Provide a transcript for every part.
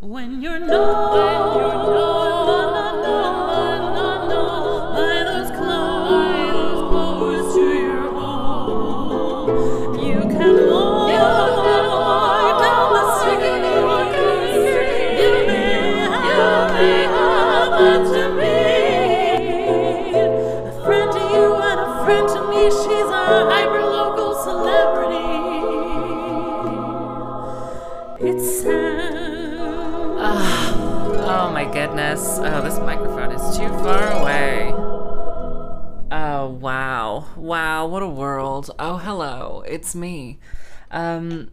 When you're known, when you're too far away. Oh, wow. Wow, what a world. Oh, hello. It's me. Um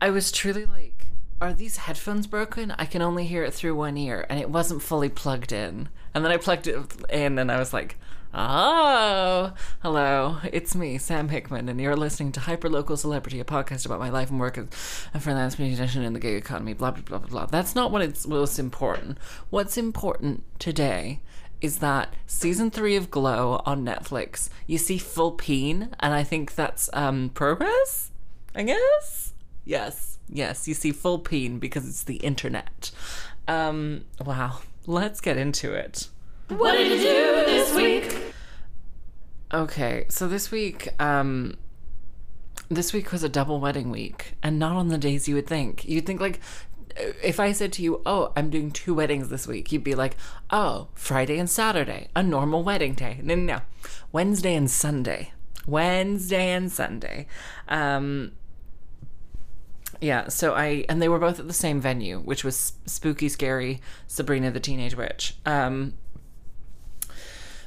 I was truly like, are these headphones broken? I can only hear it through one ear and it wasn't fully plugged in. And then I plugged it in and I was like, Oh, hello. It's me, Sam Hickman, and you're listening to Hyperlocal Celebrity, a podcast about my life and work as a freelance musician in the gig economy, blah, blah, blah, blah, blah. That's not what it's what's important. What's important today is that season three of Glow on Netflix, you see full peen, and I think that's um, progress, I guess? Yes, yes, you see full peen because it's the internet. Um, wow, let's get into it. What did you do this week? Okay, so this week, um, this week was a double wedding week, and not on the days you would think. You'd think like, if I said to you, "Oh, I'm doing two weddings this week," you'd be like, "Oh, Friday and Saturday, a normal wedding day." No, no, no, Wednesday and Sunday, Wednesday and Sunday. Um, yeah, so I and they were both at the same venue, which was spooky, scary Sabrina the Teenage Witch. Um,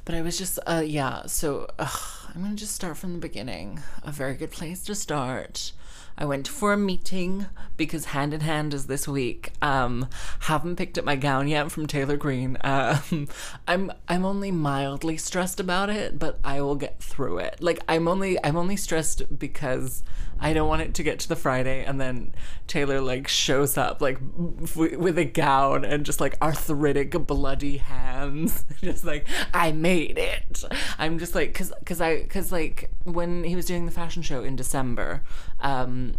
but I was just, uh, yeah. So ugh, I'm gonna just start from the beginning. A very good place to start. I went for a meeting because hand in hand is this week. Um, haven't picked up my gown yet from Taylor Green. Um, I'm I'm only mildly stressed about it, but I will get through it. Like I'm only I'm only stressed because I don't want it to get to the Friday and then Taylor like shows up like w- with a gown and just like arthritic bloody hands just like I made it. I'm just like cuz cuz I cuz like when he was doing the fashion show in December um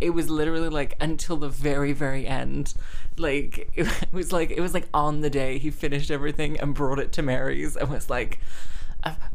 it was literally like until the very very end like it was like it was like on the day he finished everything and brought it to Mary's and was like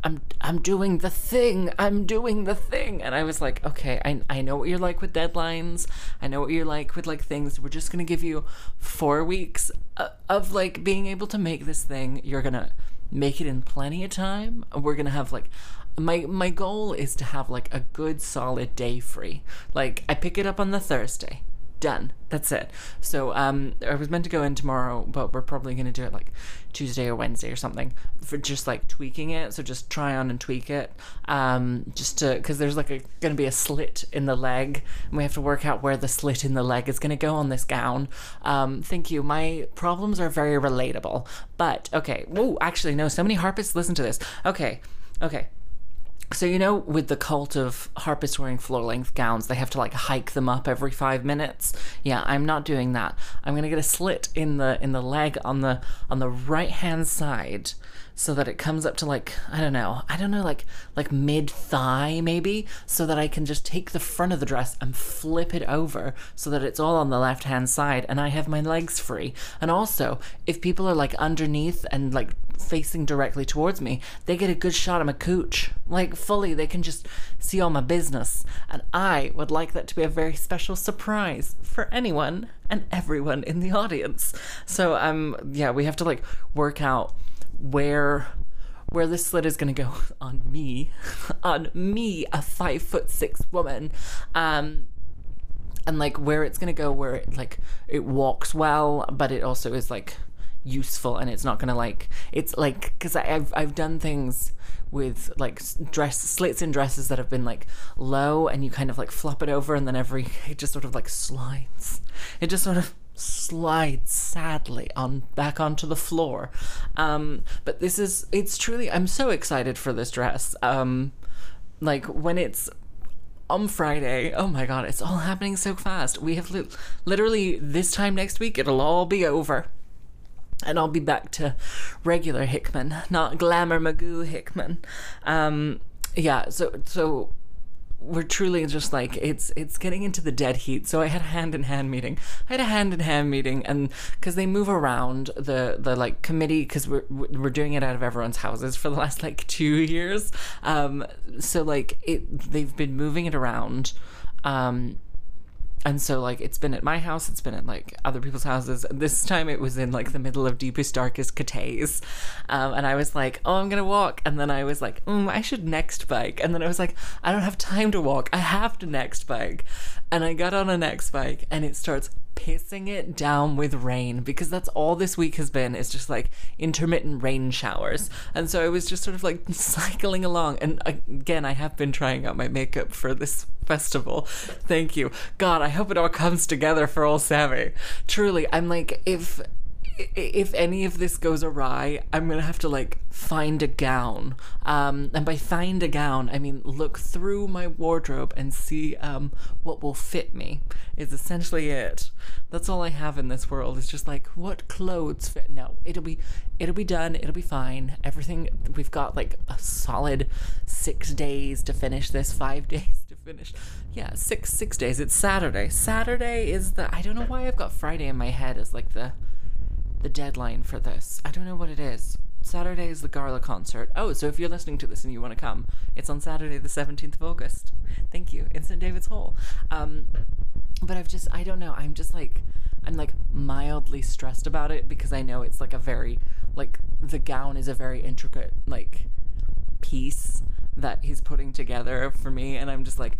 I'm I'm doing the thing. I'm doing the thing. And I was like, okay, I I know what you're like with deadlines. I know what you're like with like things. We're just to give you 4 weeks of, of like being able to make this thing. You're to make it in plenty of time. We're to have like my my goal is to have like a good solid day free. Like I pick it up on the Thursday done. That's it. So um, I was meant to go in tomorrow, but we're probably going to do it like Tuesday or Wednesday or something for just like tweaking it. So just try on and tweak it, um, just to because there's like a going to be a slit in the leg, and we have to work out where the slit in the leg is going to go on this gown. Um, thank you. My problems are very relatable, but okay. Whoa, actually no. So many harpists listen to this. Okay, okay. So you know, with the cult of harpists wearing floor-length gowns, they have to like hike them up every five minutes. Yeah, I'm not doing that. I'm gonna get a slit in the in the leg on the on the right hand side, so that it comes up to like I don't know, I don't know, like like mid thigh maybe, so that I can just take the front of the dress and flip it over so that it's all on the left hand side, and I have my legs free. And also, if people are like underneath and like facing directly towards me, they get a good shot of my cooch. Like fully, they can just see all my business. And I would like that to be a very special surprise for anyone and everyone in the audience. So um yeah, we have to like work out where where this slit is gonna go on me, on me, a five foot six woman. Um and like where it's gonna go where it like it walks well, but it also is like useful and it's not gonna like it's like because I've I've done things with like dress slits in dresses that have been like low and you kind of like flop it over and then every it just sort of like slides it just sort of slides sadly on back onto the floor um but this is it's truly i'm so excited for this dress um like when it's on Friday. Oh my god, it's all happening so fast. We have li- literally this time next week, it'll all be over and I'll be back to regular Hickman, not glamour Magoo Hickman. Um, yeah, so so we're truly just like it's it's getting into the dead heat. So I had a hand in hand meeting. I had a hand in hand meeting, and because they move around the the like committee because we're we're doing it out of everyone's houses for the last like two years. Um, so like it they've been moving it around. Um, and so like it's been at my house it's been at like other people's houses. This time it was in like the middle of deepest darkest Cathays. Um, and i was like oh i'm gonna walk. And then i was like mm, i should Nextbike. And then i was like i don't have time to walk. I have to Nextbike. And i got on a Nextbike and it starts pissing it down with rain because that's all this week has been is just like intermittent rain showers. And so i was just sort of like cycling along. And again i have been trying out my makeup for this festival. Thank you. God i hope it all comes together for old sammy. Truly i'm like if if any of this goes awry, I'm gonna have to like find a gown. Um, and by find a gown, I mean look through my wardrobe and see um, what will fit me. Is essentially it. That's all I have in this world. Is just like what clothes fit. No, it'll be it'll be done. It'll be fine. Everything we've got like a solid six days to finish this. Five days to finish. Yeah, six six days. It's Saturday. Saturday is the. I don't know why I've got Friday in my head as like the the deadline for this. I don't know what it is. Saturday is the Gala concert. Oh, so if you're listening to this and you want to come, it's on Saturday, the 17th of August. Thank you. In St. David's Hall. Um, but I've just, I don't know. I'm just like, I'm like mildly stressed about it because I know it's like a very, like, the gown is a very intricate, like, piece that he's putting together for me. And I'm just like,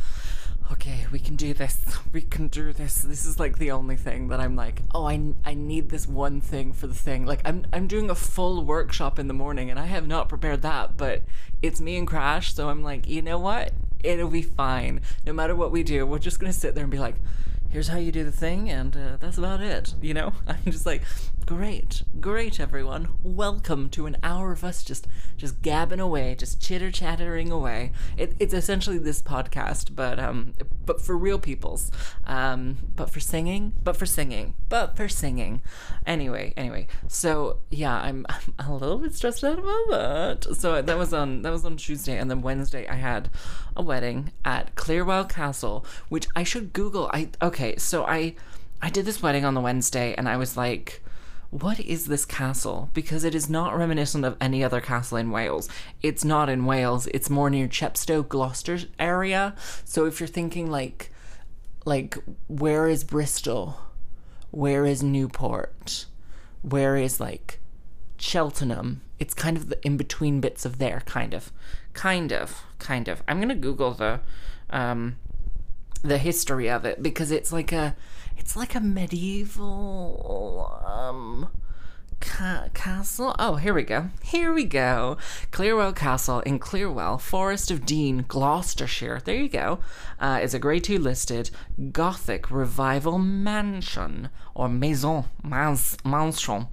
okay, we can do this. We can do this. This is like the only thing that I'm like, oh, I, I need this one thing for the thing. Like I'm I'm doing a full workshop in the morning and I have not prepared that, but it's me and Crash, so I'm like, you know what? It'll be fine. No matter what we do, we're just gonna sit there and be like, here's how you do the thing, and uh, that's about it. You know, I'm just like, great, great, everyone. Welcome to an hour of us just just gabbing away, just chitter chattering away. It, it's essentially this podcast, but um, but for real peoples, um, but for singing, but for singing, but for singing. Anyway, anyway, so yeah, I'm, I'm a little bit stressed out about that. So that was on that was on Tuesday, and then Wednesday I had a wedding at Clearwell Castle, which I should Google. I okay, so I I did this wedding on the Wednesday, and I was like what is this castle? Because it is not reminiscent of any other castle in Wales. It's not in Wales. It's more near Chepstow, Gloucester area. So if you're thinking like, like where is Bristol? Where is Newport? Where is like Cheltenham? It's kind of the in between bits of there, kind of, kind of, kind of. I'm gonna Google the, um, the history of it because it's like a it's like a medieval um ca- castle. Oh, here we go. Here we go. Clearwell Castle in Clearwell, Forest of Dean, Gloucestershire. There you go. Uh, is a Grade 2 listed Gothic Revival Mansion or Maison, Mans, Mansion.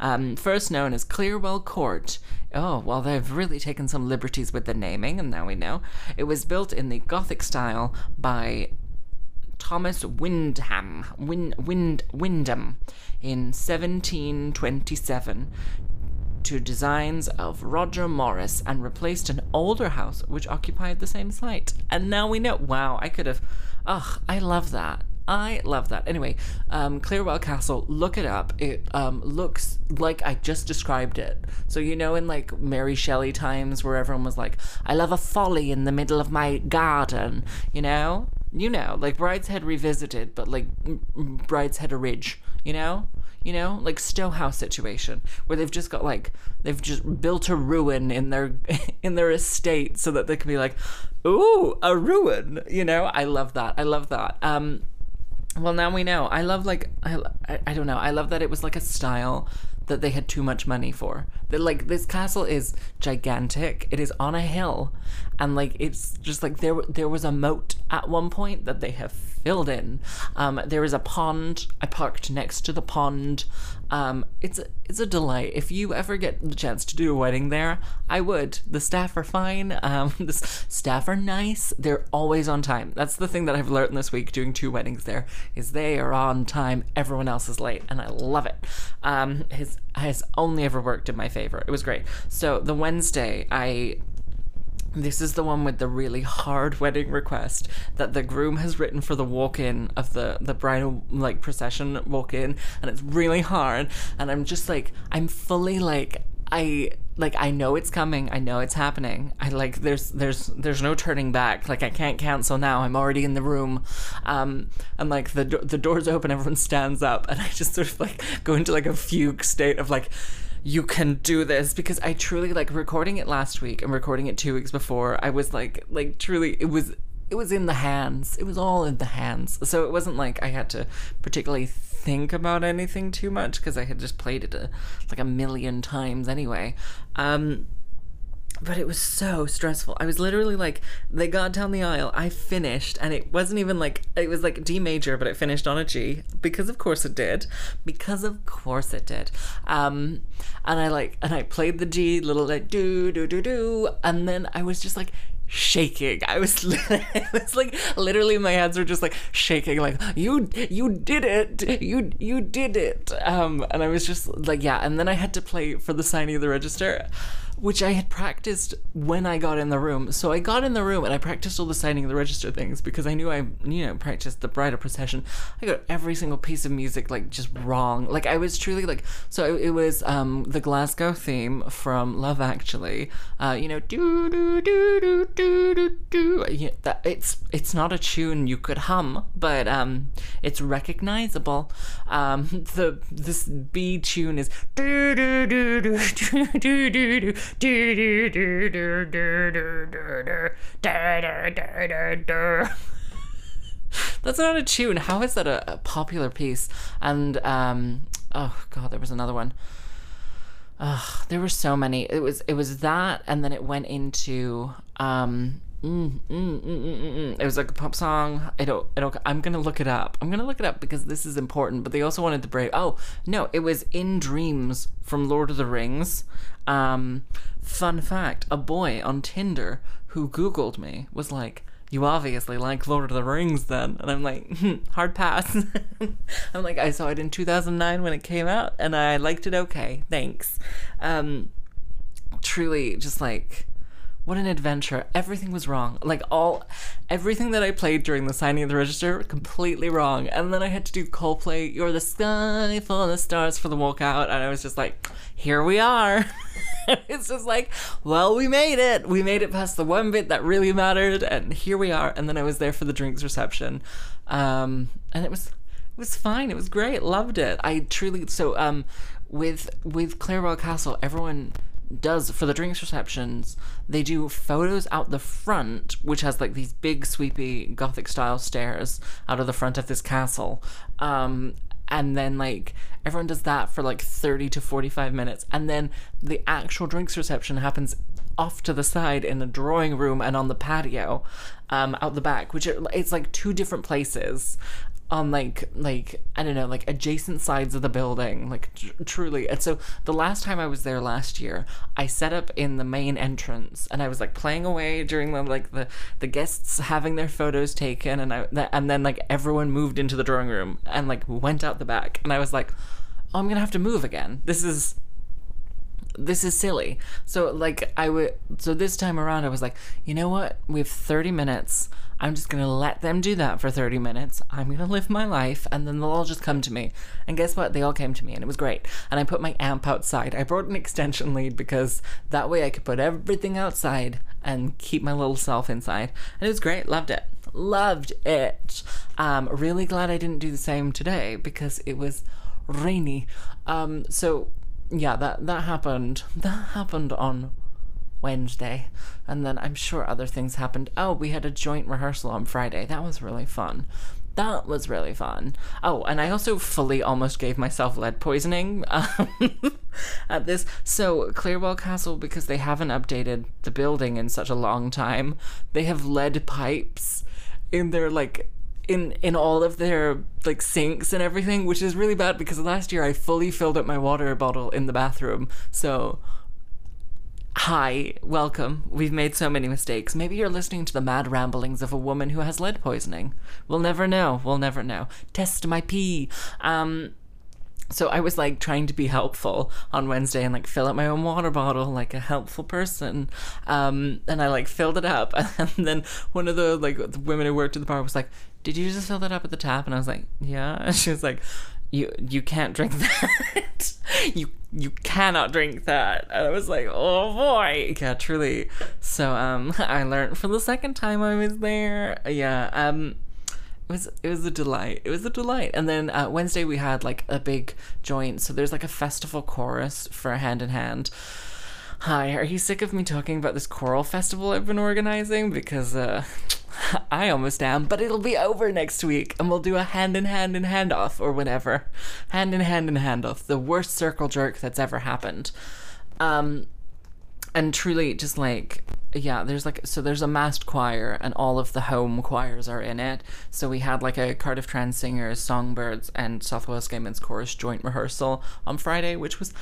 Um, first known as Clearwell Court. Oh, well, they've really taken some liberties with the naming, and now we know. It was built in the Gothic style by Thomas Wyndham, Win, Wind, Wyndham in 1727 to designs of Roger Morris and replaced an older house which occupied the same site. And now we know. Wow, I could have. Ugh, I love that. I love that. Anyway, um, Clearwell Castle, look it up. It um, looks like I just described it. So, you know, in like Mary Shelley times where everyone was like, I love a folly in the middle of my garden, you know? You know, like Brideshead Revisited, but like Brideshead Ridge, you know? You know, like Stowe House situation where they've just got like they've just built a ruin in their in their estate so that they can be like, "Ooh, a ruin." You know, I love that. I love that. Um well, now we know. I love like I, I don't know. I love that it was like a style that they had too much money for. That like this castle is gigantic. It is on a hill, and like it's just like there there was a moat at one point that they have filled in. Um, there is a pond. I parked next to the pond. Um, it's a, it's a delight. If you ever get the chance to do a wedding there, I would. The staff are fine. Um, the staff are nice. They're always on time. That's the thing that I've learned this week doing two weddings there is they are on time. Everyone else is late, and I love it. Um, his has only ever worked in my favor. It was great. So the Wednesday, I This is the one with the really hard wedding request that the groom has written for the walk-in of the the bridal like procession walk-in, and it's really hard. And I'm just like, I'm fully like, I like I know it's coming. I know it's happening. I like there's there's there's no turning back. Like I can't cancel now. I'm already in the room. Um and like the the doors open, everyone stands up and I just sort of like go into like a fugue state of like you can do this because I truly like recording it last week and recording it 2 weeks before. I was like like truly it was it was in the hands. It was all in the hands. So it wasn't like I had to particularly think about anything too much because I had just played it a, like a million times anyway. Um, but it was so stressful. I was literally like, they got down the aisle, I finished, and it wasn't even like, it was like D major, but it finished on a G, because of course it did. Because of course it did. Um, and I like, and I played the G, little like, do, do, do, do, and then I was just like, shaking. I was, it was like literally my hands were just like shaking. Like you, you did it. You, you did it. Um, and I was just like, yeah. And then I had to play for the signing of the register, which I had practiced when I got in the room. So I got in the room and I practiced all the signing of the register things because I knew I, you know, practiced the bridal procession. I got every single piece of music like just wrong. Like I was truly like, so it, it was um the Glasgow theme from Love Actually. Uh, you know, do do do do do do do. That it's it's not a tune you could hum, but um, it's recognizable. Um, the this B tune is do do do do do do do That's not a tune. How is that a, a popular piece? And um, oh god, there was another one. There were so many. It was it was that, and then it went into um. Mm, mm, mm, mm, mm, mm. It was like a pop song. I don't. I don't. I'm gonna look it up. I'm gonna look it up because this is important. But they also wanted to break. Oh no! It was in dreams from Lord of the Rings. Um, fun fact: a boy on Tinder who Googled me was like, "You obviously like Lord of the Rings, then." And I'm like, hmm, "Hard pass." I'm like, I saw it in 2009 when it came out, and I liked it. Okay, thanks. Um, truly, just like what an adventure. Everything was wrong. Like all everything that I played during the signing of the register, completely wrong. And then I had to do Coldplay, You're the Sky Full of Stars for the walkout. And I was just like, here we are. it's just like, well, we made it. We made it past the one bit that really mattered, and here we are. And then I was there for the drinks reception. Um, and it was it was fine. It was great. Loved it. I truly so um with with Clearwell Castle, everyone does for the drinks receptions they do photos out the front which has like these big sweepy gothic style stairs out of the front of this castle. Um and then like everyone does that for like 30 to 45 minutes. And then the actual drinks reception happens off to the side in the drawing room and on the patio um, out the back which are, it's like two different places on like like I don't know like adjacent sides of the building like tr- truly and so the last time I was there last year I set up in the main entrance and I was like playing away during the like the the guests having their photos taken and I and then like everyone moved into the drawing room and like went out the back and I was like oh, I'm gonna have to move again this is this is silly. So like I would so this time around I was like, you know what? We have 30 minutes. I'm just to let them do that for 30 minutes. I'm to live my life and then they'll all just come to me. And guess what? They all came to me and it was great. And I put my amp outside. I brought an extension lead because that way I could put everything outside and keep my little self inside. And it was great. Loved it. Loved it. Um really glad I didn't do the same today because it was rainy. Um so yeah, that that happened. That happened on Wednesday, and then I'm sure other things happened. Oh, we had a joint rehearsal on Friday. That was really fun. That was really fun. Oh, and I also fully almost gave myself lead poisoning um, at this. So, Clearwell Castle, because they haven't updated the building in such a long time, they have lead pipes in their like in in all of their like sinks and everything, which is really bad because last year I fully filled up my water bottle in the bathroom. So Hi, welcome. We've made so many mistakes. Maybe you're listening to the mad ramblings of a woman who has lead poisoning. We'll never know. We'll never know. Test my pee. Um so I was like trying to be helpful on Wednesday and like fill up my own water bottle like a helpful person. Um, and I like filled it up. And then one of the like the women who worked at the bar was like, Did you just fill that up at the tap? And I was like, Yeah. And she was like, You you can't drink that. you you cannot drink that. And I was like, Oh boy. Yeah, truly. So um I learned for the second time I was there. Yeah. Um it was it was a delight. It was a delight. And then uh, Wednesday we had like a big joint. So there's like a festival chorus for Hand in Hand. Hi, are you sick of me talking about this choral festival I've been organizing? Because uh, I almost am, but it'll be over next week, and we'll do a hand in hand in hand off or whatever, hand in hand in hand off. The worst circle jerk that's ever happened. Um, and truly just like yeah there's like so there's a massed choir and all of the home choirs are in it so we had like a cardiff trans singers songbirds and south wales gay men's chorus joint rehearsal on friday which was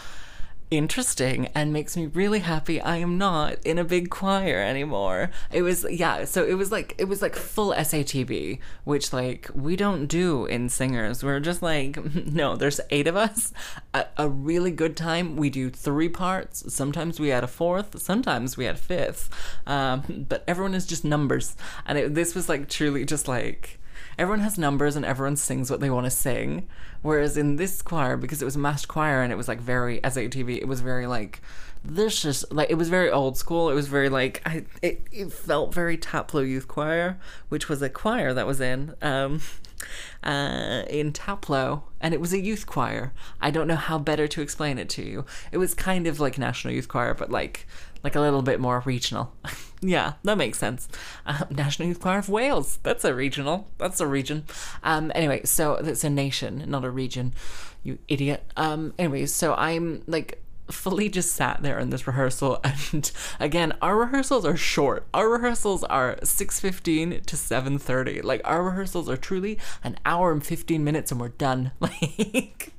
interesting and makes me really happy I am not in a big choir anymore. It was yeah, so it was like it was like full SATB, which like we don't do in singers. We're just like no, there's 8 of us. A, a really good time. We do 3 parts. Sometimes we add a fourth, sometimes we add a fifth. Um, but everyone is just numbers. And it, this was like truly just like everyone has numbers and everyone sings what they want to sing. Whereas in this choir, because it was a mass choir and it was like very SATB, it was very like this is like it was very old school. It was very like I it, it felt very Taplow Youth Choir, which was a choir that was in um uh in Taplow and it was a youth choir. I don't know how better to explain it to you. It was kind of like National Youth Choir, but like like a little bit more regional. yeah, that makes sense. Uh, National Youth Choir of Wales. That's a regional. That's a region. Um, anyway, so that's a nation, not a region. You idiot. Um, anyway, so I'm like fully just sat there in this rehearsal and again our rehearsals are short our rehearsals are 6.15 to 7.30 like our rehearsals are truly an hour and 15 minutes and we're done like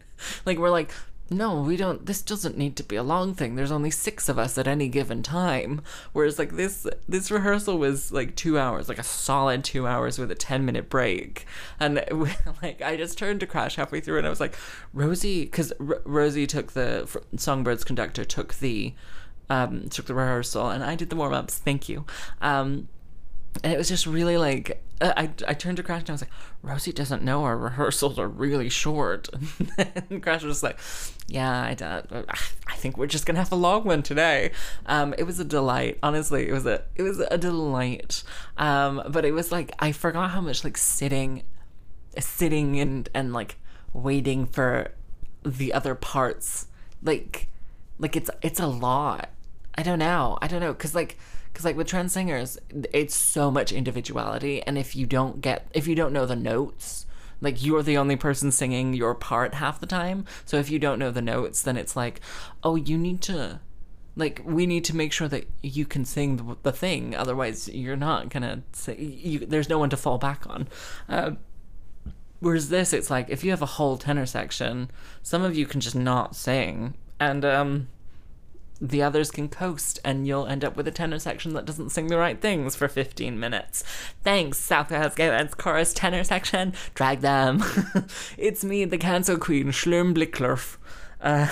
like we're like no, we don't. This doesn't need to be a long thing. There's only six of us at any given time. Whereas like this, this rehearsal was like two hours, like a solid two hours with a ten minute break. And like I just turned to Crash halfway through, and I was like, Rosie, because R- Rosie took the Songbirds conductor took the um took the rehearsal, and I did the warm ups. Thank you. Um, and it was just really like I, I turned to Crash and I was like, Rosie doesn't know our rehearsals are really short. and Crash was like, Yeah, I, don't, I think we're just gonna have a long one today. Um, it was a delight. Honestly, it was a it was a delight. Um, but it was like I forgot how much like sitting, sitting and and like waiting for the other parts. Like, like it's it's a lot. I don't know. I don't know because like because like with trans singers it's so much individuality and if you don't get if you don't know the notes like you're the only person singing your part half the time. So if you don't know the notes then it's like oh you need to like we need to make sure that you can sing the, the thing otherwise you're not gonna say you, there's no one to fall back on. Uh, whereas this it's like if you have a whole tenor section some of you can just not sing. And um the others can coast and you'll end up with a tenor section that doesn't sing the right things for 15 minutes. Thanks, South Wales Gaelic Chorus tenor section. Drag them. it's me, the cancel queen, Schlurm Blicklerf. Uh,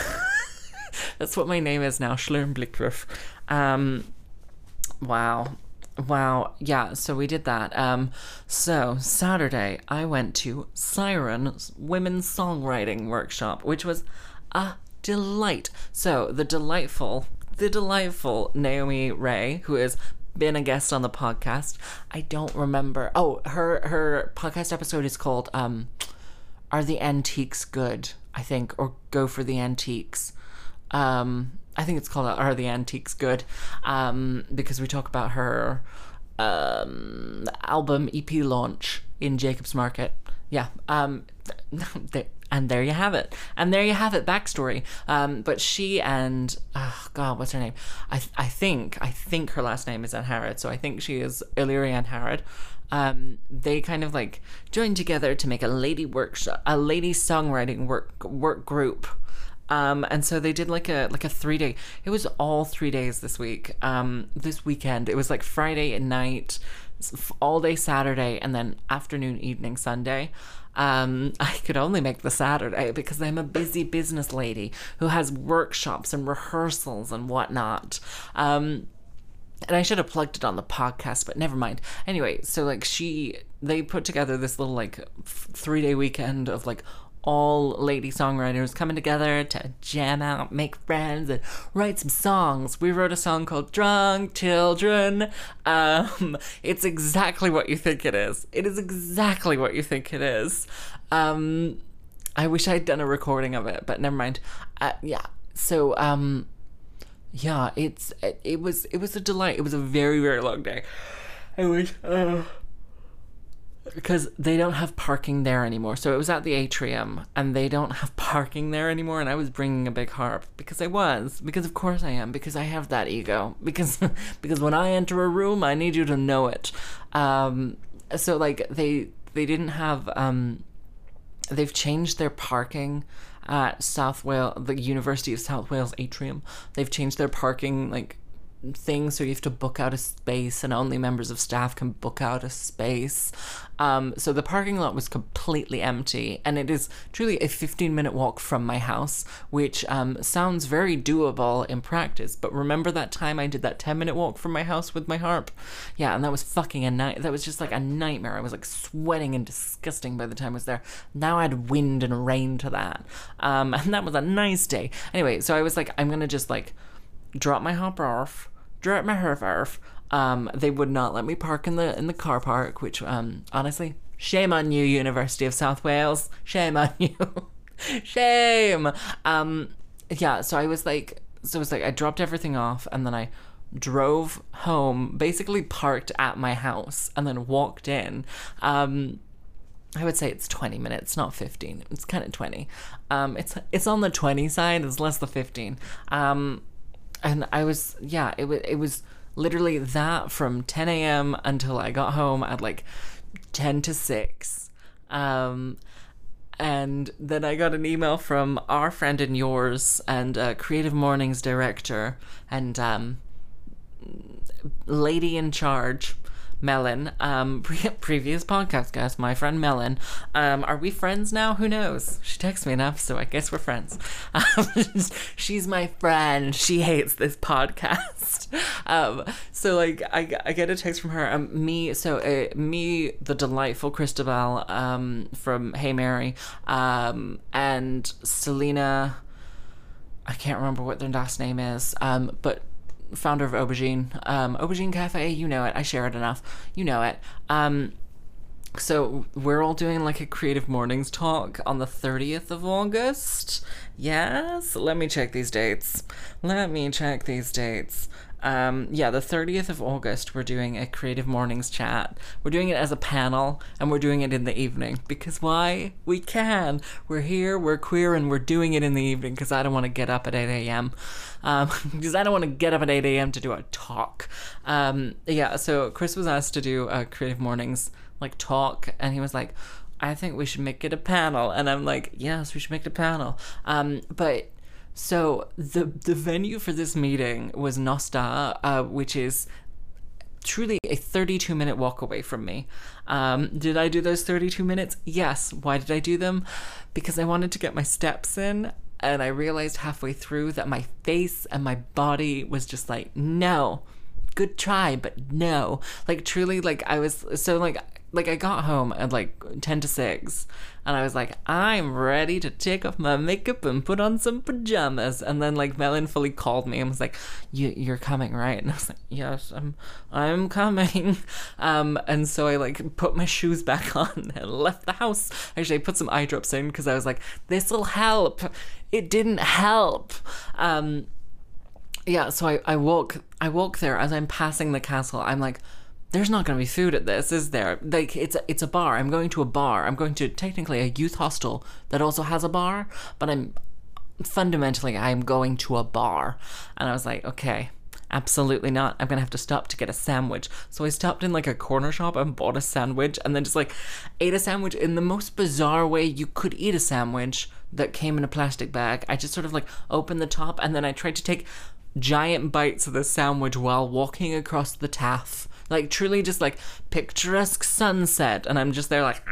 that's what my name is now, Schlurm Blicklerf. Um, wow. Wow, yeah, so we did that. Um, so Saturday, I went to Siren's Women's Songwriting Workshop, which was a delight. So the delightful, the delightful Naomi Ray, who has been a guest on the podcast. I don't remember. Oh, her her podcast episode is called um, "Are the Antiques Good?" I think, or "Go for the Antiques." Um, I think it's called "Are the Antiques Good?" Um, because we talk about her um, album EP launch in Jacob's Market. Yeah. Um, and there you have it. And there you have it. Backstory. Um, but she and oh God, what's her name? I I think I think her last name is Ann Harrod. So I think she is Illyria Ann Harrod. Um, they kind of like joined together to make a lady workshop, a lady songwriting work work group. Um, and so they did like a like a three day. It was all three days this week. Um, this weekend it was like Friday at night all day Saturday and then afternoon, evening, Sunday. Um, I could only make the Saturday because I'm a busy business lady who has workshops and rehearsals and whatnot. Um, and I should have plugged it on the podcast, but never mind. Anyway, so like she, they put together this little like f- three day weekend of like all lady songwriters coming together to jam out, make friends, and write some songs. We wrote a song called Drunk Children. Um, it's exactly what you think it is. It is exactly what you think it is. Um, I wish I'd done a recording of it, but never mind. Uh, yeah. So, um, yeah, it's it, it was it was a delight. It was a very very long day. I wish uh, because they don't have parking there anymore. So it was at the atrium, and they don't have parking there anymore. And I was bringing a big harp because I was because of course I am because I have that ego because because when I enter a room, I need you to know it. Um, so like they they didn't have um they've changed their parking at South Wales, the University of South Wales atrium. They've changed their parking like thing, so you have to book out a space, and only members of staff can book out a space. Um, so the parking lot was completely empty, and it is truly a 15 minute walk from my house, which um, sounds very doable in practice. But remember that time I did that 10 minute walk from my house with my harp? Yeah, and that was fucking a night. That was just like a nightmare. I was like sweating and disgusting by the time I was there. Now I had wind and rain to that. Um, and that was a nice day. Anyway, so I was like, I'm gonna just like drop my hopper off, drop my off. Um, they would not let me park in the in the car park, which um, honestly, shame on you, University of South Wales. Shame on you. shame. Um, yeah. So I was like, so it was like I dropped everything off, and then I drove home, basically parked at my house, and then walked in. Um, I would say it's 20 minutes, not 15. It's kind of 20. Um, it's it's on the 20 side. It's less than 15. Um, and I was yeah, it was it was literally that from 10 a.m. until I got home at like 10 to 6. Um, and then I got an email from our friend and yours and uh, Creative Mornings director and um, lady in charge, Melon, um, pre- previous podcast guest, my friend Melon. Um, are we friends now? Who knows? She texts me enough, so I guess we're friends. Um, she's my friend. She hates this podcast. Um, so like, I, I get a text from her. Um, me, so uh, me, the delightful Christabel, um, from Hey Mary, um, and Selena. I can't remember what their last name is, um, but founder of Aubergine, um, Aubergine Cafe, you know it. I share it enough. You know it. Um, so we're all doing like a creative mornings talk on the 30th of August. Yes, let me check these dates. Let me check these dates. Um, yeah, the 30th of August, we're doing a creative mornings chat. We're doing it as a panel and we're doing it in the evening because why? We can. We're here, we're queer, and we're doing it in the evening because I don't want to get up at 8 a.m. Um, because I don't want to get up at 8 a.m. to do a talk. Um, yeah, so Chris was asked to do a creative mornings like talk and he was like, I think we should make it a panel. And I'm like, yes, we should make it a panel. Um, but so the the venue for this meeting was Nos Da, uh, which is truly a 32 minute walk away from me. Um, did I do those 32 minutes? Yes. Why did I do them? Because I wanted to get my steps in. And I realized halfway through that my face and my body was just like, no, good try, but no. Like, truly, like, I was so, like, like I got home at like 10 to 6 and I was like I'm ready to take off my makeup and put on some pajamas. And then like Melon fully called me and was like you you're coming right? And I was like yes I'm I'm coming. Um and so I like put my shoes back on and left the house. Actually I put some eye drops in because I was like this'll help. It didn't help. Um yeah so I, I walk I walk there as I'm passing the castle. I'm like there's not going to be food at this, is there? Like it's a, it's a bar. I'm going to a bar. I'm going to technically a youth hostel that also has a bar, but I'm fundamentally I'm going to a bar. And I was like, okay, absolutely not. I'm going to have to stop to get a sandwich. So I stopped in like a corner shop and bought a sandwich and then just like ate a sandwich in the most bizarre way you could eat a sandwich that came in a plastic bag. I just sort of like opened the top and then I tried to take giant bites of the sandwich while walking across the taff like truly just like picturesque sunset, and I'm just there like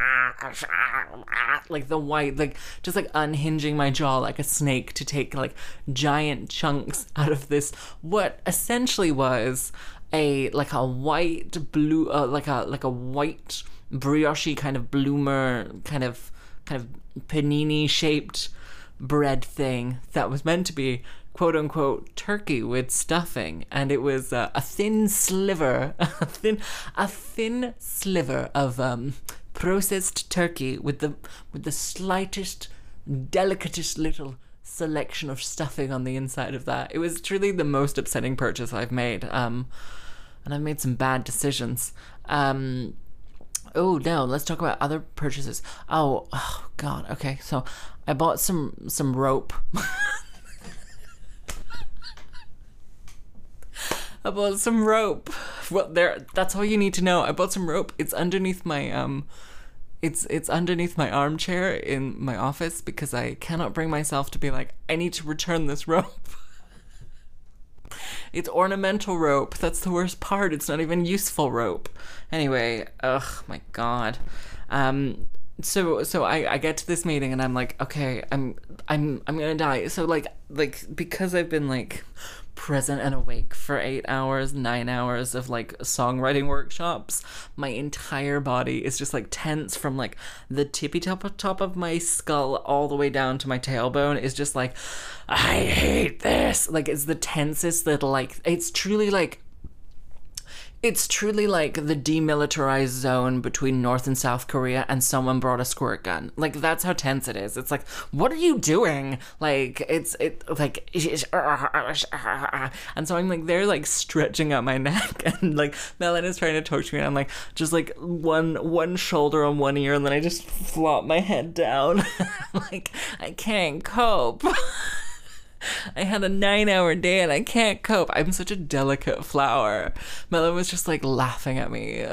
like the white, like just like unhinging my jaw like a snake to take like giant chunks out of this what essentially was a like a white blue uh, like a like a white brioche kind of bloomer kind of kind of panini shaped bread thing that was meant to be quote unquote turkey with stuffing and it was uh, a thin sliver a thin a thin sliver of um processed turkey with the with the slightest delicatest little selection of stuffing on the inside of that it was truly the most upsetting purchase i've made um and i've made some bad decisions um Oh no, let's talk about other purchases. Oh, oh god. Okay, so I bought some some rope. I bought some rope. Well, there. That's all you need to know. I bought some rope. It's underneath my um. It's it's underneath my armchair in my office because I cannot bring myself to be like I need to return this rope. It's ornamental rope. That's the worst part. It's not even useful rope. Anyway, ugh, my god. Um, so so I, I get to this meeting and I'm like, okay, I'm I'm I'm gonna die. So like like because I've been like present and awake for eight hours, nine hours of like songwriting workshops, my entire body is just like tense from like the tippy top of top of my skull all the way down to my tailbone is just like I hate this. Like it's the tensest little like it's truly like it's truly like the demilitarized zone between North and South Korea, and someone brought a squirt gun. Like that's how tense it is. It's like, what are you doing? Like it's it like, and so I'm like they're like stretching out my neck, and like Melon is trying to touch me, and I'm like just like one one shoulder on one ear, and then I just flop my head down. like I can't cope. I had a nine hour day and I can't cope. I'm such a delicate flower. Melon was just like laughing at me.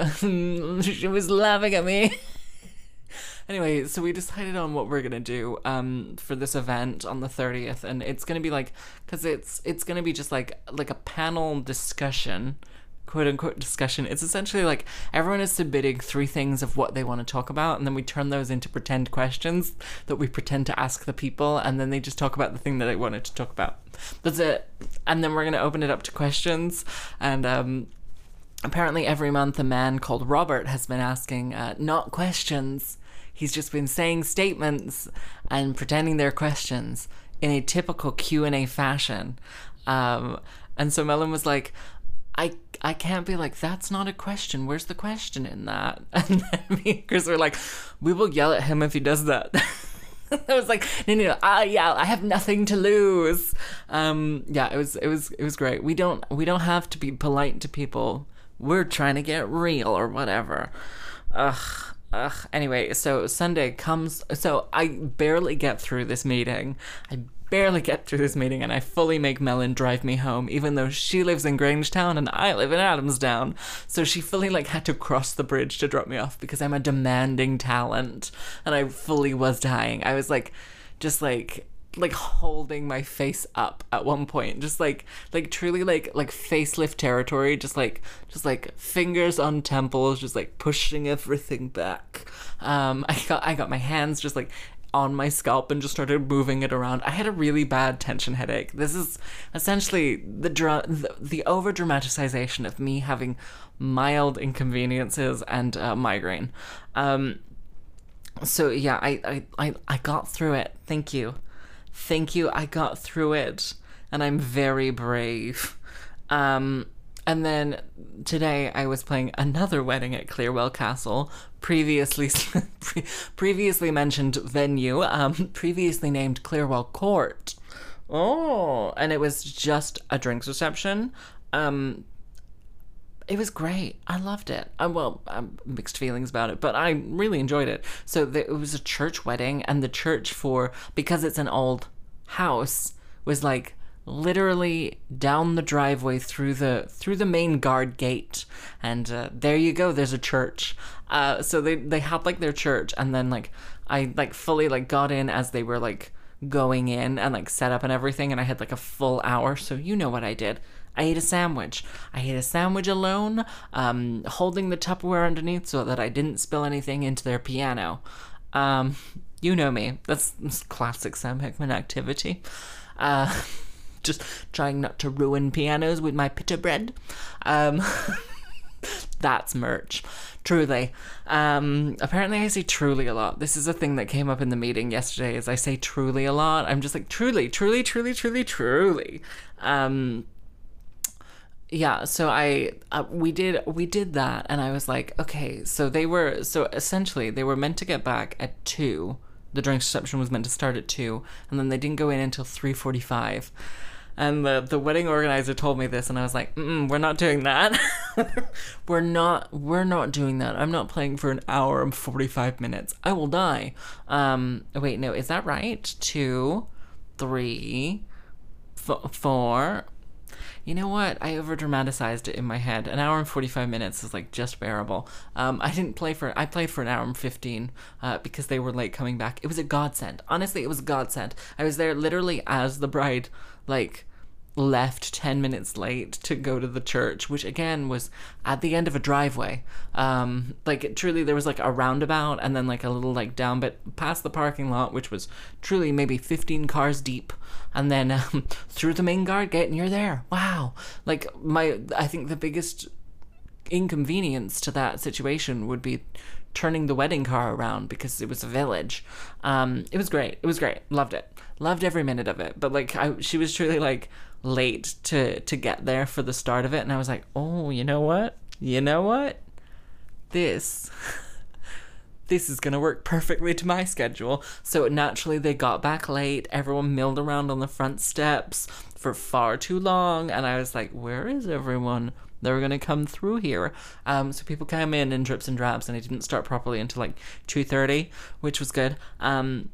she was laughing at me. anyway, so we decided on what we're gonna do um, for this event on the 30th, and it's gonna be like, cause it's it's gonna be just like like a panel discussion quote unquote discussion. It's essentially like everyone is submitting three things of what they want to talk about, and then we turn those into pretend questions that we pretend to ask the people, and then they just talk about the thing that they wanted to talk about. That's it. And then we're gonna open it up to questions, and um, apparently every month a man called Robert has been asking uh, not questions. He's just been saying statements and pretending they're questions in a typical Q and A fashion. Um, and so Melon was like, I I can't be like, that's not a question. Where's the question in that? And then me and Chris were like, we will yell at him if he does that. I was like, no, no, no, ah, yeah, I have nothing to lose. Um, yeah, it was, it was, it was great. We don't, we don't have to be polite to people. We're trying to get real or whatever. Ugh, ugh. Anyway, so Sunday comes. So I barely get through this meeting. I barely get through this meeting and I fully make Melon drive me home, even though she lives in Grangetown and I live in Adamsdown. So she fully like had to cross the bridge to drop me off because I'm a demanding talent and I fully was dying. I was like just like like holding my face up at one point just like like truly like like facelift territory just like just like fingers on temples just like pushing everything back um i got i got my hands just like on my scalp and just started moving it around. I had a really bad tension headache. This is essentially the the, the over dramatization of me having mild inconveniences and uh, migraine. Um, so yeah, I, I I I got through it. Thank you, thank you. I got through it, and I'm very brave. Um, and then today I was playing another wedding at Clearwell Castle, previously pre- previously mentioned venue, um, previously named Clearwell Court. Oh, and it was just a drinks reception. Um, it was great. I loved it. Uh, well, um, mixed feelings about it, but I really enjoyed it. So the, it was a church wedding, and the church for because it's an old house was like literally down the driveway through the through the main guard gate and uh, there you go there's a church uh, so they they had like their church and then like i like fully like got in as they were like going in and like set up and everything. And I had like a full hour. So you know what I did. I ate a sandwich. I ate a sandwich alone, um, holding the Tupperware underneath so that I didn't spill anything into their piano. Um, you know me. That's, classic Sam Hickman activity. Uh, just trying not to ruin pianos with my pita bread. Um, that's merch. Truly. Um, apparently, I say truly a lot. This is a thing that came up in the meeting yesterday. Is I say truly a lot. I'm just like truly, truly, truly, truly, truly. Um, yeah so i uh, we did we did that and i was like okay so they were so essentially they were meant to get back at 2 the drinks reception was meant to start at 2 and then they didn't go in until 3.45 and the, the wedding organizer told me this and i was like we're not doing that. We're not we're not doing that. I'm not playing for an hour and 45 minutes. I will die. Um wait no is that right? Two three f- four you know what? I over dramatized it in my head. An hour and 45 minutes is like just bearable. Um, I didn't play for, I played for an hour and 15 uh, because they were late coming back. It was a godsend. Honestly, it was a godsend. I was there literally as the bride, like, left 10 minutes late to go to the church, which again was at the end of a driveway. Um, like truly there was like a roundabout and then like a little like down bit past the parking lot, which was truly maybe 15 cars deep. And then um, through the main guard gate and you're there. Wow. Like my, I think the biggest inconvenience to that situation would be turning the wedding car around because it was a village. Um, it was great. It was great. Loved it. Loved every minute of it. But like, I, she was truly like late to to get there for the start of it, and I was like, oh, you know what? You know what? This. this is going to work perfectly to my schedule. So naturally, they got back late. Everyone milled around on the front steps for far too long. And I was like, where is everyone? They were going to come through here. Um, so people came in in drips and drabs, and I didn't start properly until like 2.30, which was good. Um,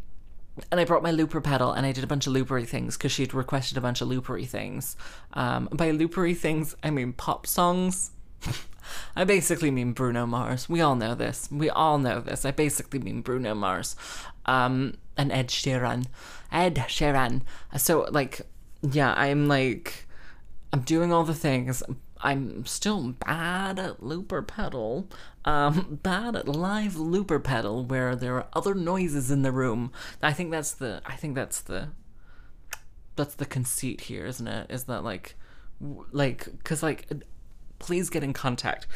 and I brought my looper pedal and I did a bunch of loopery things because she'd requested a bunch of loopery things. Um, by loopery things, I mean pop songs. I basically mean Bruno Mars. We all know this. We all know this. I basically mean Bruno Mars. Um, and Ed Sheeran. Ed Sheeran. So, like, yeah, I'm like, I'm doing all the things. I'm still bad at looper pedal. Um, bad at live looper pedal where there are other noises in the room. I think that's the. I think that's the. That's the conceit here, isn't it? Is that like, like, cause like, please get in contact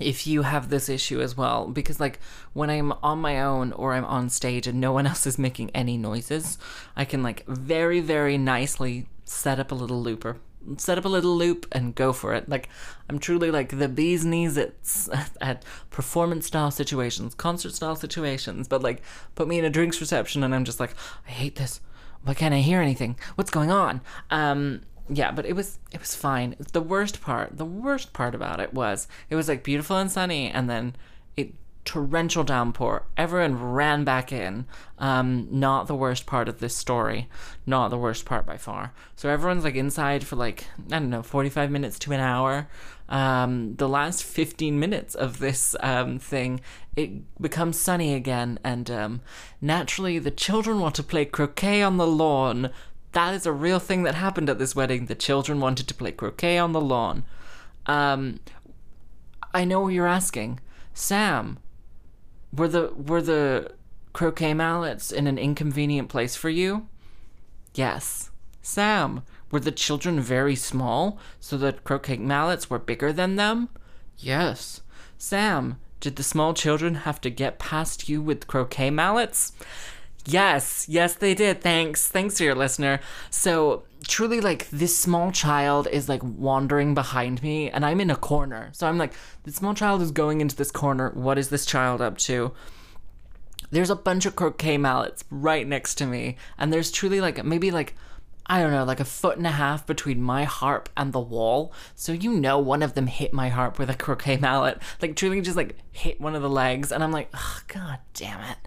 if you have this issue as well because like when i'm on my own or i'm on stage and no one else is making any noises i can like very very nicely set up a little looper set up a little loop and go for it. Like i'm truly like the bee's knees at, at performance style situations concert style situations but like put me in a drinks reception and i'm just like i hate this. Why can't i hear anything? What's going on? Um yeah, but it was it was fine. The worst part, the worst part about it was it was like beautiful and sunny, and then it torrential downpour. Everyone ran back in. Um, not the worst part of this story. Not the worst part by far. So everyone's like inside for like I don't know, forty five minutes to an hour. Um, the last fifteen minutes of this um, thing, it becomes sunny again, and um, naturally the children want to play croquet on the lawn that is a real thing that happened at this wedding. The children wanted to play croquet on the lawn. Um, I know what you're asking, Sam. Were the were the croquet mallets in an inconvenient place for you? Yes, Sam. Were the children very small, so the croquet mallets were bigger than them? Yes, Sam. Did the small children have to get past you with croquet mallets? Yes, yes, they did. Thanks. Thanks to your listener. So, truly, like, this small child is like wandering behind me, and I'm in a corner. So, I'm like, this small child is going into this corner. What is this child up to? There's a bunch of croquet mallets right next to me, and there's truly like maybe like I don't know, like a foot and a half between my harp and the wall. So you know one of them hit my harp with a croquet mallet. Like truly just like hit one of the legs and I'm like, oh, god damn it.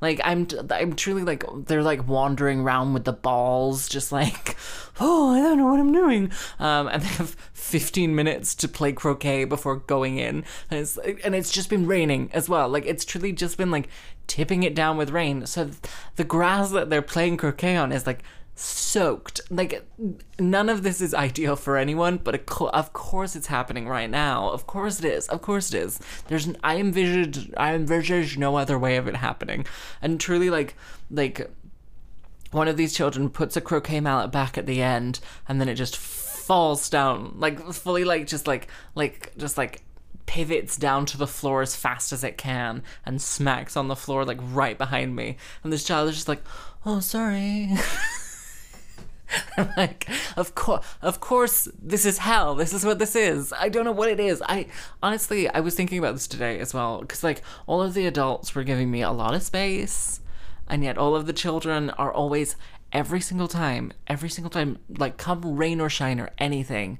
Like I'm I'm truly like they're like wandering around with the balls just like, oh, I don't know what I'm doing. Um and they have 15 minutes to play croquet before going in. And it's and it's just been raining as well. Like it's truly just been like tipping it down with rain. So th- the grass that they're playing croquet on is like soaked. Like none of this is ideal for anyone, but of co- of course it's happening right now. Of course it is. Of course it is. There's n- I envisage I envisage no other way of it happening. And truly like like one of these children puts a croquet mallet back at the end and then it just falls down like fully like just like like just like pivots down to the floor as fast as it can and smacks on the floor like right behind me and this child is just like oh sorry I'm like, of course, of course, this is hell. This is what this is. I don't know what it is. I honestly, I was thinking about this today as well because like all of the adults were giving me a lot of space, and yet all of the children are always every single time, every single time, like come rain or shine or anything,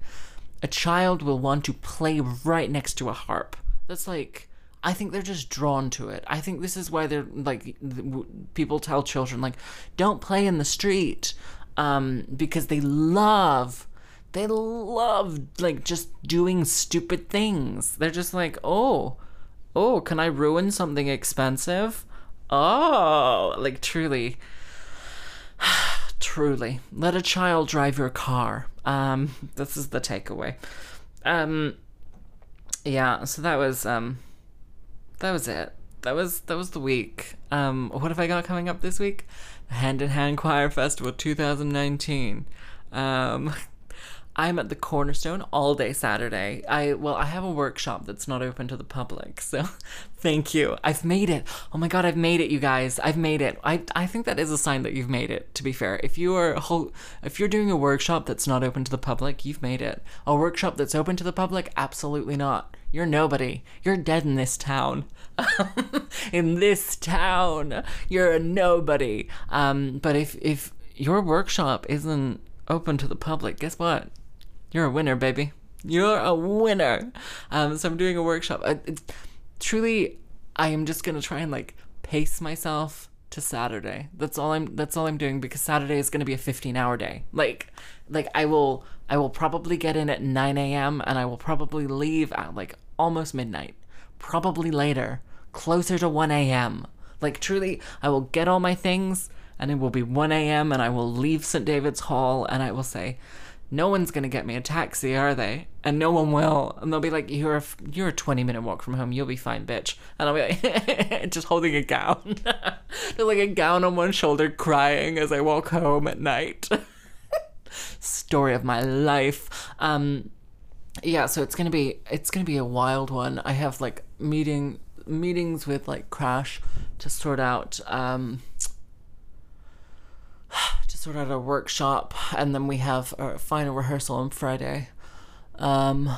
a child will want to play right next to a harp. That's like. I think they're just drawn to it. I think this is why they're like people tell children like don't play in the street um because they love they love like just doing stupid things. They're just like, "Oh, oh, can I ruin something expensive?" Oh, like truly truly. Let a child drive your car. Um this is the takeaway. Um yeah, so that was um that was it. That was that was the week. Um, what have I got coming up this week? Hand in Hand Choir Festival 2019. Um, I'm at the Cornerstone all day Saturday. I well, I have a workshop that's not open to the public, so thank you. I've made it. Oh my god, I've made it, you guys. I've made it. I I think that is a sign that you've made it. To be fair, if you are whole, if you're doing a workshop that's not open to the public, you've made it. A workshop that's open to the public, absolutely not. You're nobody. You're dead in this town. in this town, you're a nobody. Um, but if if your workshop isn't open to the public, guess what? You're a winner, baby. You're a winner. Um, so I'm doing a workshop. I, it's, truly, I am just gonna try and like pace myself to Saturday. That's all I'm. That's all I'm doing because Saturday is gonna be a 15 hour day. Like, like I will. I will probably get in at 9 a.m. and I will probably leave at like almost midnight. Probably later, closer to 1 a.m. Like truly, I will get all my things and it will be 1 a.m. and I will leave St. David's Hall and I will say, no one's gonna get me a taxi, are they? And no one will. And they'll be like, "You're a you're a 20 minute walk from home. You'll be fine, bitch." And I'll be like, just holding a gown, just like a gown on one shoulder, crying as I walk home at night. Story of my life. Um, yeah. So it's gonna be it's gonna be a wild one. I have like meeting meetings with like Crash to sort out. Um, to sort out a workshop, and then we have our final rehearsal on Friday. Um,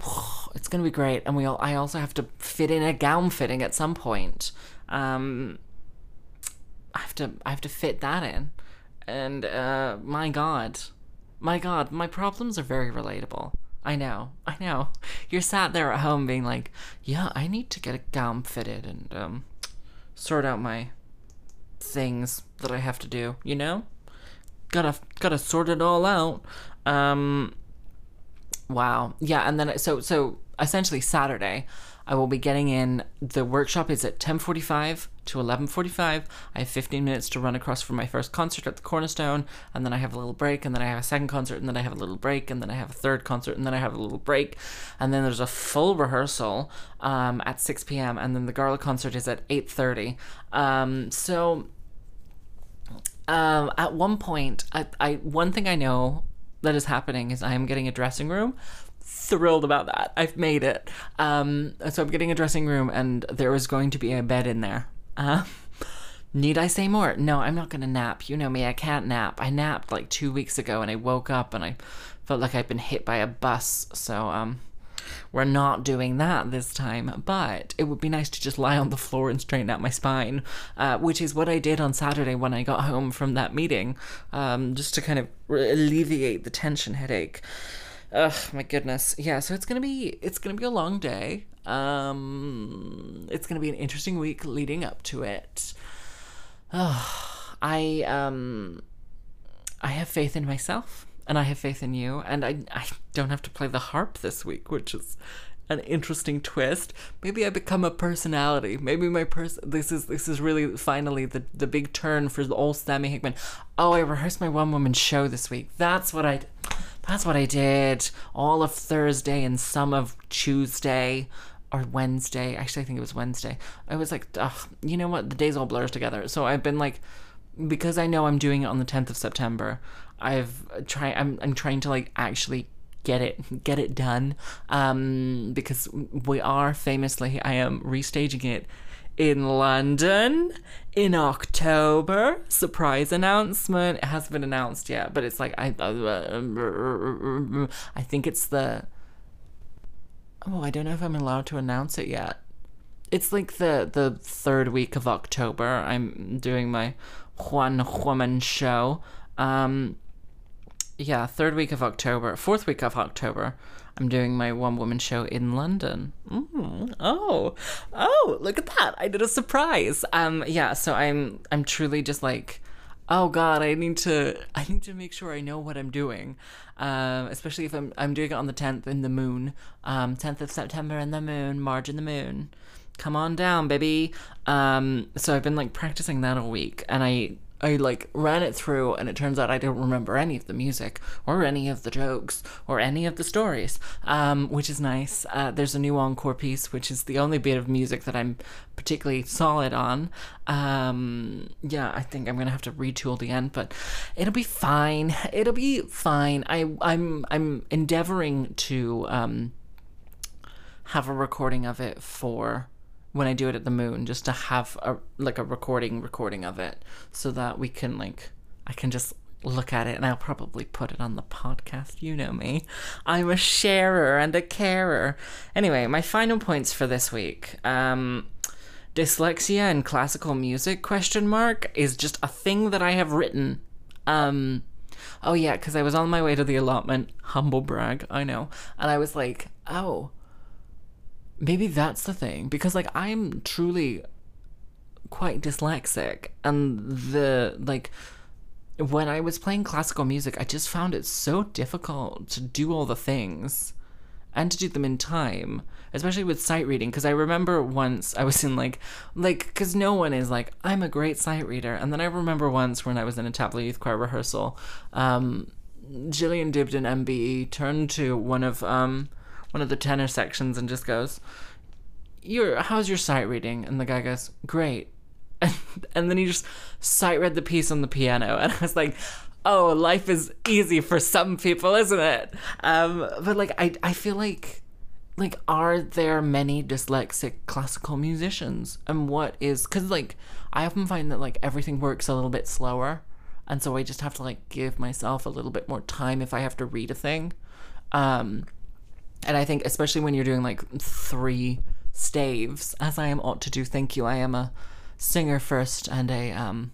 it's gonna be great, and we all, I also have to fit in a gown fitting at some point. Um, I have to I have to fit that in, and uh, my God, my God, my problems are very relatable. I know, I know. You're sat there at home being like, yeah, I need to get a gown fitted and um, sort out my things that I have to do, you know? Gotta gotta sort it all out. Um wow. Yeah, and then so so essentially Saturday I will be getting in the workshop is at 10:45 to 11:45. I have 15 minutes to run across for my first concert at the Cornerstone and then I have a little break and then I have a second concert and then I have a little break and then I have a third concert and then I have a little break and then there's a full rehearsal um, at 6 p.m. and then the gala concert is at 8:30. Um, so um, at one point, I, I one thing I know that is happening is I am getting a dressing room. Thrilled about that. I've made it. Um, so I'm getting a dressing room, and there is going to be a bed in there. Uh, need I say more? No, I'm not gonna nap. You know me, I can't nap. I napped like two weeks ago, and I woke up and I felt like I'd been hit by a bus. So um, we're not doing that this time, but it would be nice to just lie on the floor and straighten out my spine, uh, which is what I did on Saturday when I got home from that meeting, um, just to kind of alleviate the tension headache. Ugh, my goodness. Yeah, so it's gonna be it's gonna be a long day. Um, it's gonna be an interesting week leading up to it. Ugh, I um, I have faith in myself and I have faith in you, and I I don't have to play the harp this week, which is an interesting twist. Maybe I become a personality. Maybe my person. This is this is really finally the the big turn for the old Sammy Hickman. Oh, I rehearsed my one woman show this week. That's what I. That's what I did. All of Thursday and some of Tuesday or Wednesday. Actually, I think it was Wednesday. I was like, ugh, you know what? The days all blurs together. So I've been like, because I know I'm doing it on the 10th of September. I've tried. I'm I'm trying to like actually get it get it done. Um, because we are famously, I am restaging it in London in October. Surprise announcement. It hasn't been announced yet, but it's like I I think it's the Oh, I don't know if I'm allowed to announce it yet. It's like the the third week of October. I'm doing my one woman show. Um yeah, third week of October, fourth week of October. I'm doing my one woman show in London. Mm, oh, oh, look at that! I did a surprise. Um, yeah, so I'm I'm truly just like, oh god, I need to I need to make sure I know what I'm doing. Um, especially if I'm I'm doing it on the 10th in the moon. Um, 10th of September in the moon, March in the moon. Come on down, baby. Um, so I've been like practicing that all week, and I I like ran it through and it turns out I don't remember any of the music or any of the jokes or any of the stories, um, which is nice. Uh, there's a new encore piece, which is the only bit of music that I'm particularly solid on. Um, yeah, I think I'm gonna have to retool the end, but it'll be fine. It'll be fine. I I'm I'm endeavoring to um, have a recording of it for when I do it at the moon, just to have a like a recording recording of it, so that we can like I can just look at it and I'll probably put it on the podcast. You know me. I'm a sharer and a carer. Anyway, my final points for this week. Um dyslexia and classical music question mark is just a thing that I have written. Um oh yeah, cuz I was on my way to the allotment, humble brag, I know. And I was like, "Oh, maybe that's the thing because like I'm truly quite dyslexic and the like when I was playing classical music I just found it so difficult to do all the things and to do them in time especially with sight reading because I remember once I was in like like because no one is like I'm a great sight reader. And then I remember once when I was in a tablet youth choir rehearsal um Gillian Dibdin MBE turned to one of um one of the tenor sections and just goes, "Your how's your sight reading?" And the guy goes, "Great." And, and then he just sight read the piece on the piano, and I was like, "Oh, life is easy for some people, isn't it?" Um, but like, I I feel like like are there many dyslexic classical musicians and what is because like i often find that like everything works a little bit slower and so i just have to like give myself a little bit more time if i have to read a thing um and I think, especially when you're doing like three staves, as I am ought to do, thank you. I am a singer first and a, um,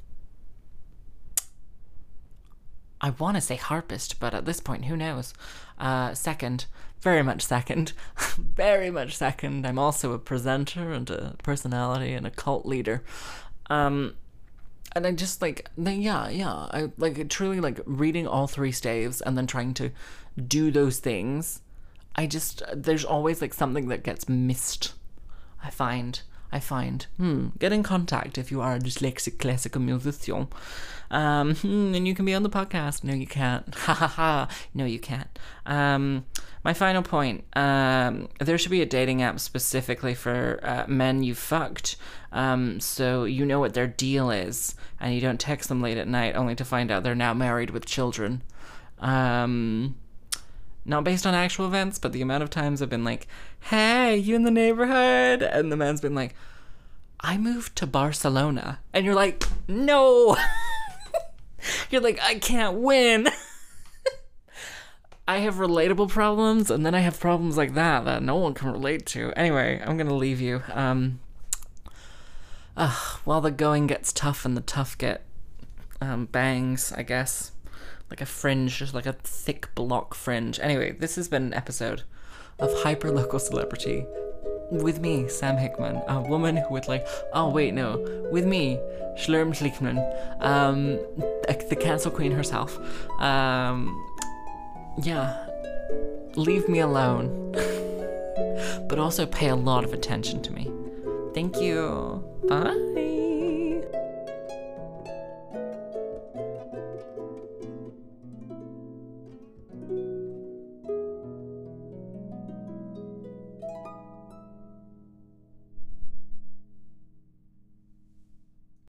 I want to say harpist, but at this point, who knows? Uh, second, very much second, very much second. I'm also a presenter and a personality and a cult leader. Um, and I just like, yeah, yeah, I like truly like reading all three staves and then trying to do those things I just there's always like something that gets missed. I find. I find. Hmm. Get in contact if you are a dyslexic classical musician. Um, hmm, and you can be on the podcast. No, you can't. Ha ha ha. No, you can't. Um, my final point. Um, there should be a dating app specifically for uh, men you fucked. Um, so you know what their deal is, and you don't text them late at night only to find out they're now married with children. Um, not based on actual events, but the amount of times I've been like, hey, you in the neighborhood? And the man's been like, I moved to Barcelona. And you're like, no. you're like, I can't win. I have relatable problems, and then I have problems like that that no one can relate to. Anyway, I'm gonna leave you. Um, uh, while the going gets tough and the tough get um, bangs, I guess like a fringe, just like a thick block fringe. Anyway, this has been an episode of Hyper Local Celebrity with me, Sam Hickman, a woman who would like, oh wait, no, with me, Schlurm Schlickman, um, the cancel queen herself. Um, yeah, leave me alone. but also pay a lot of attention to me. Thank you. Bye.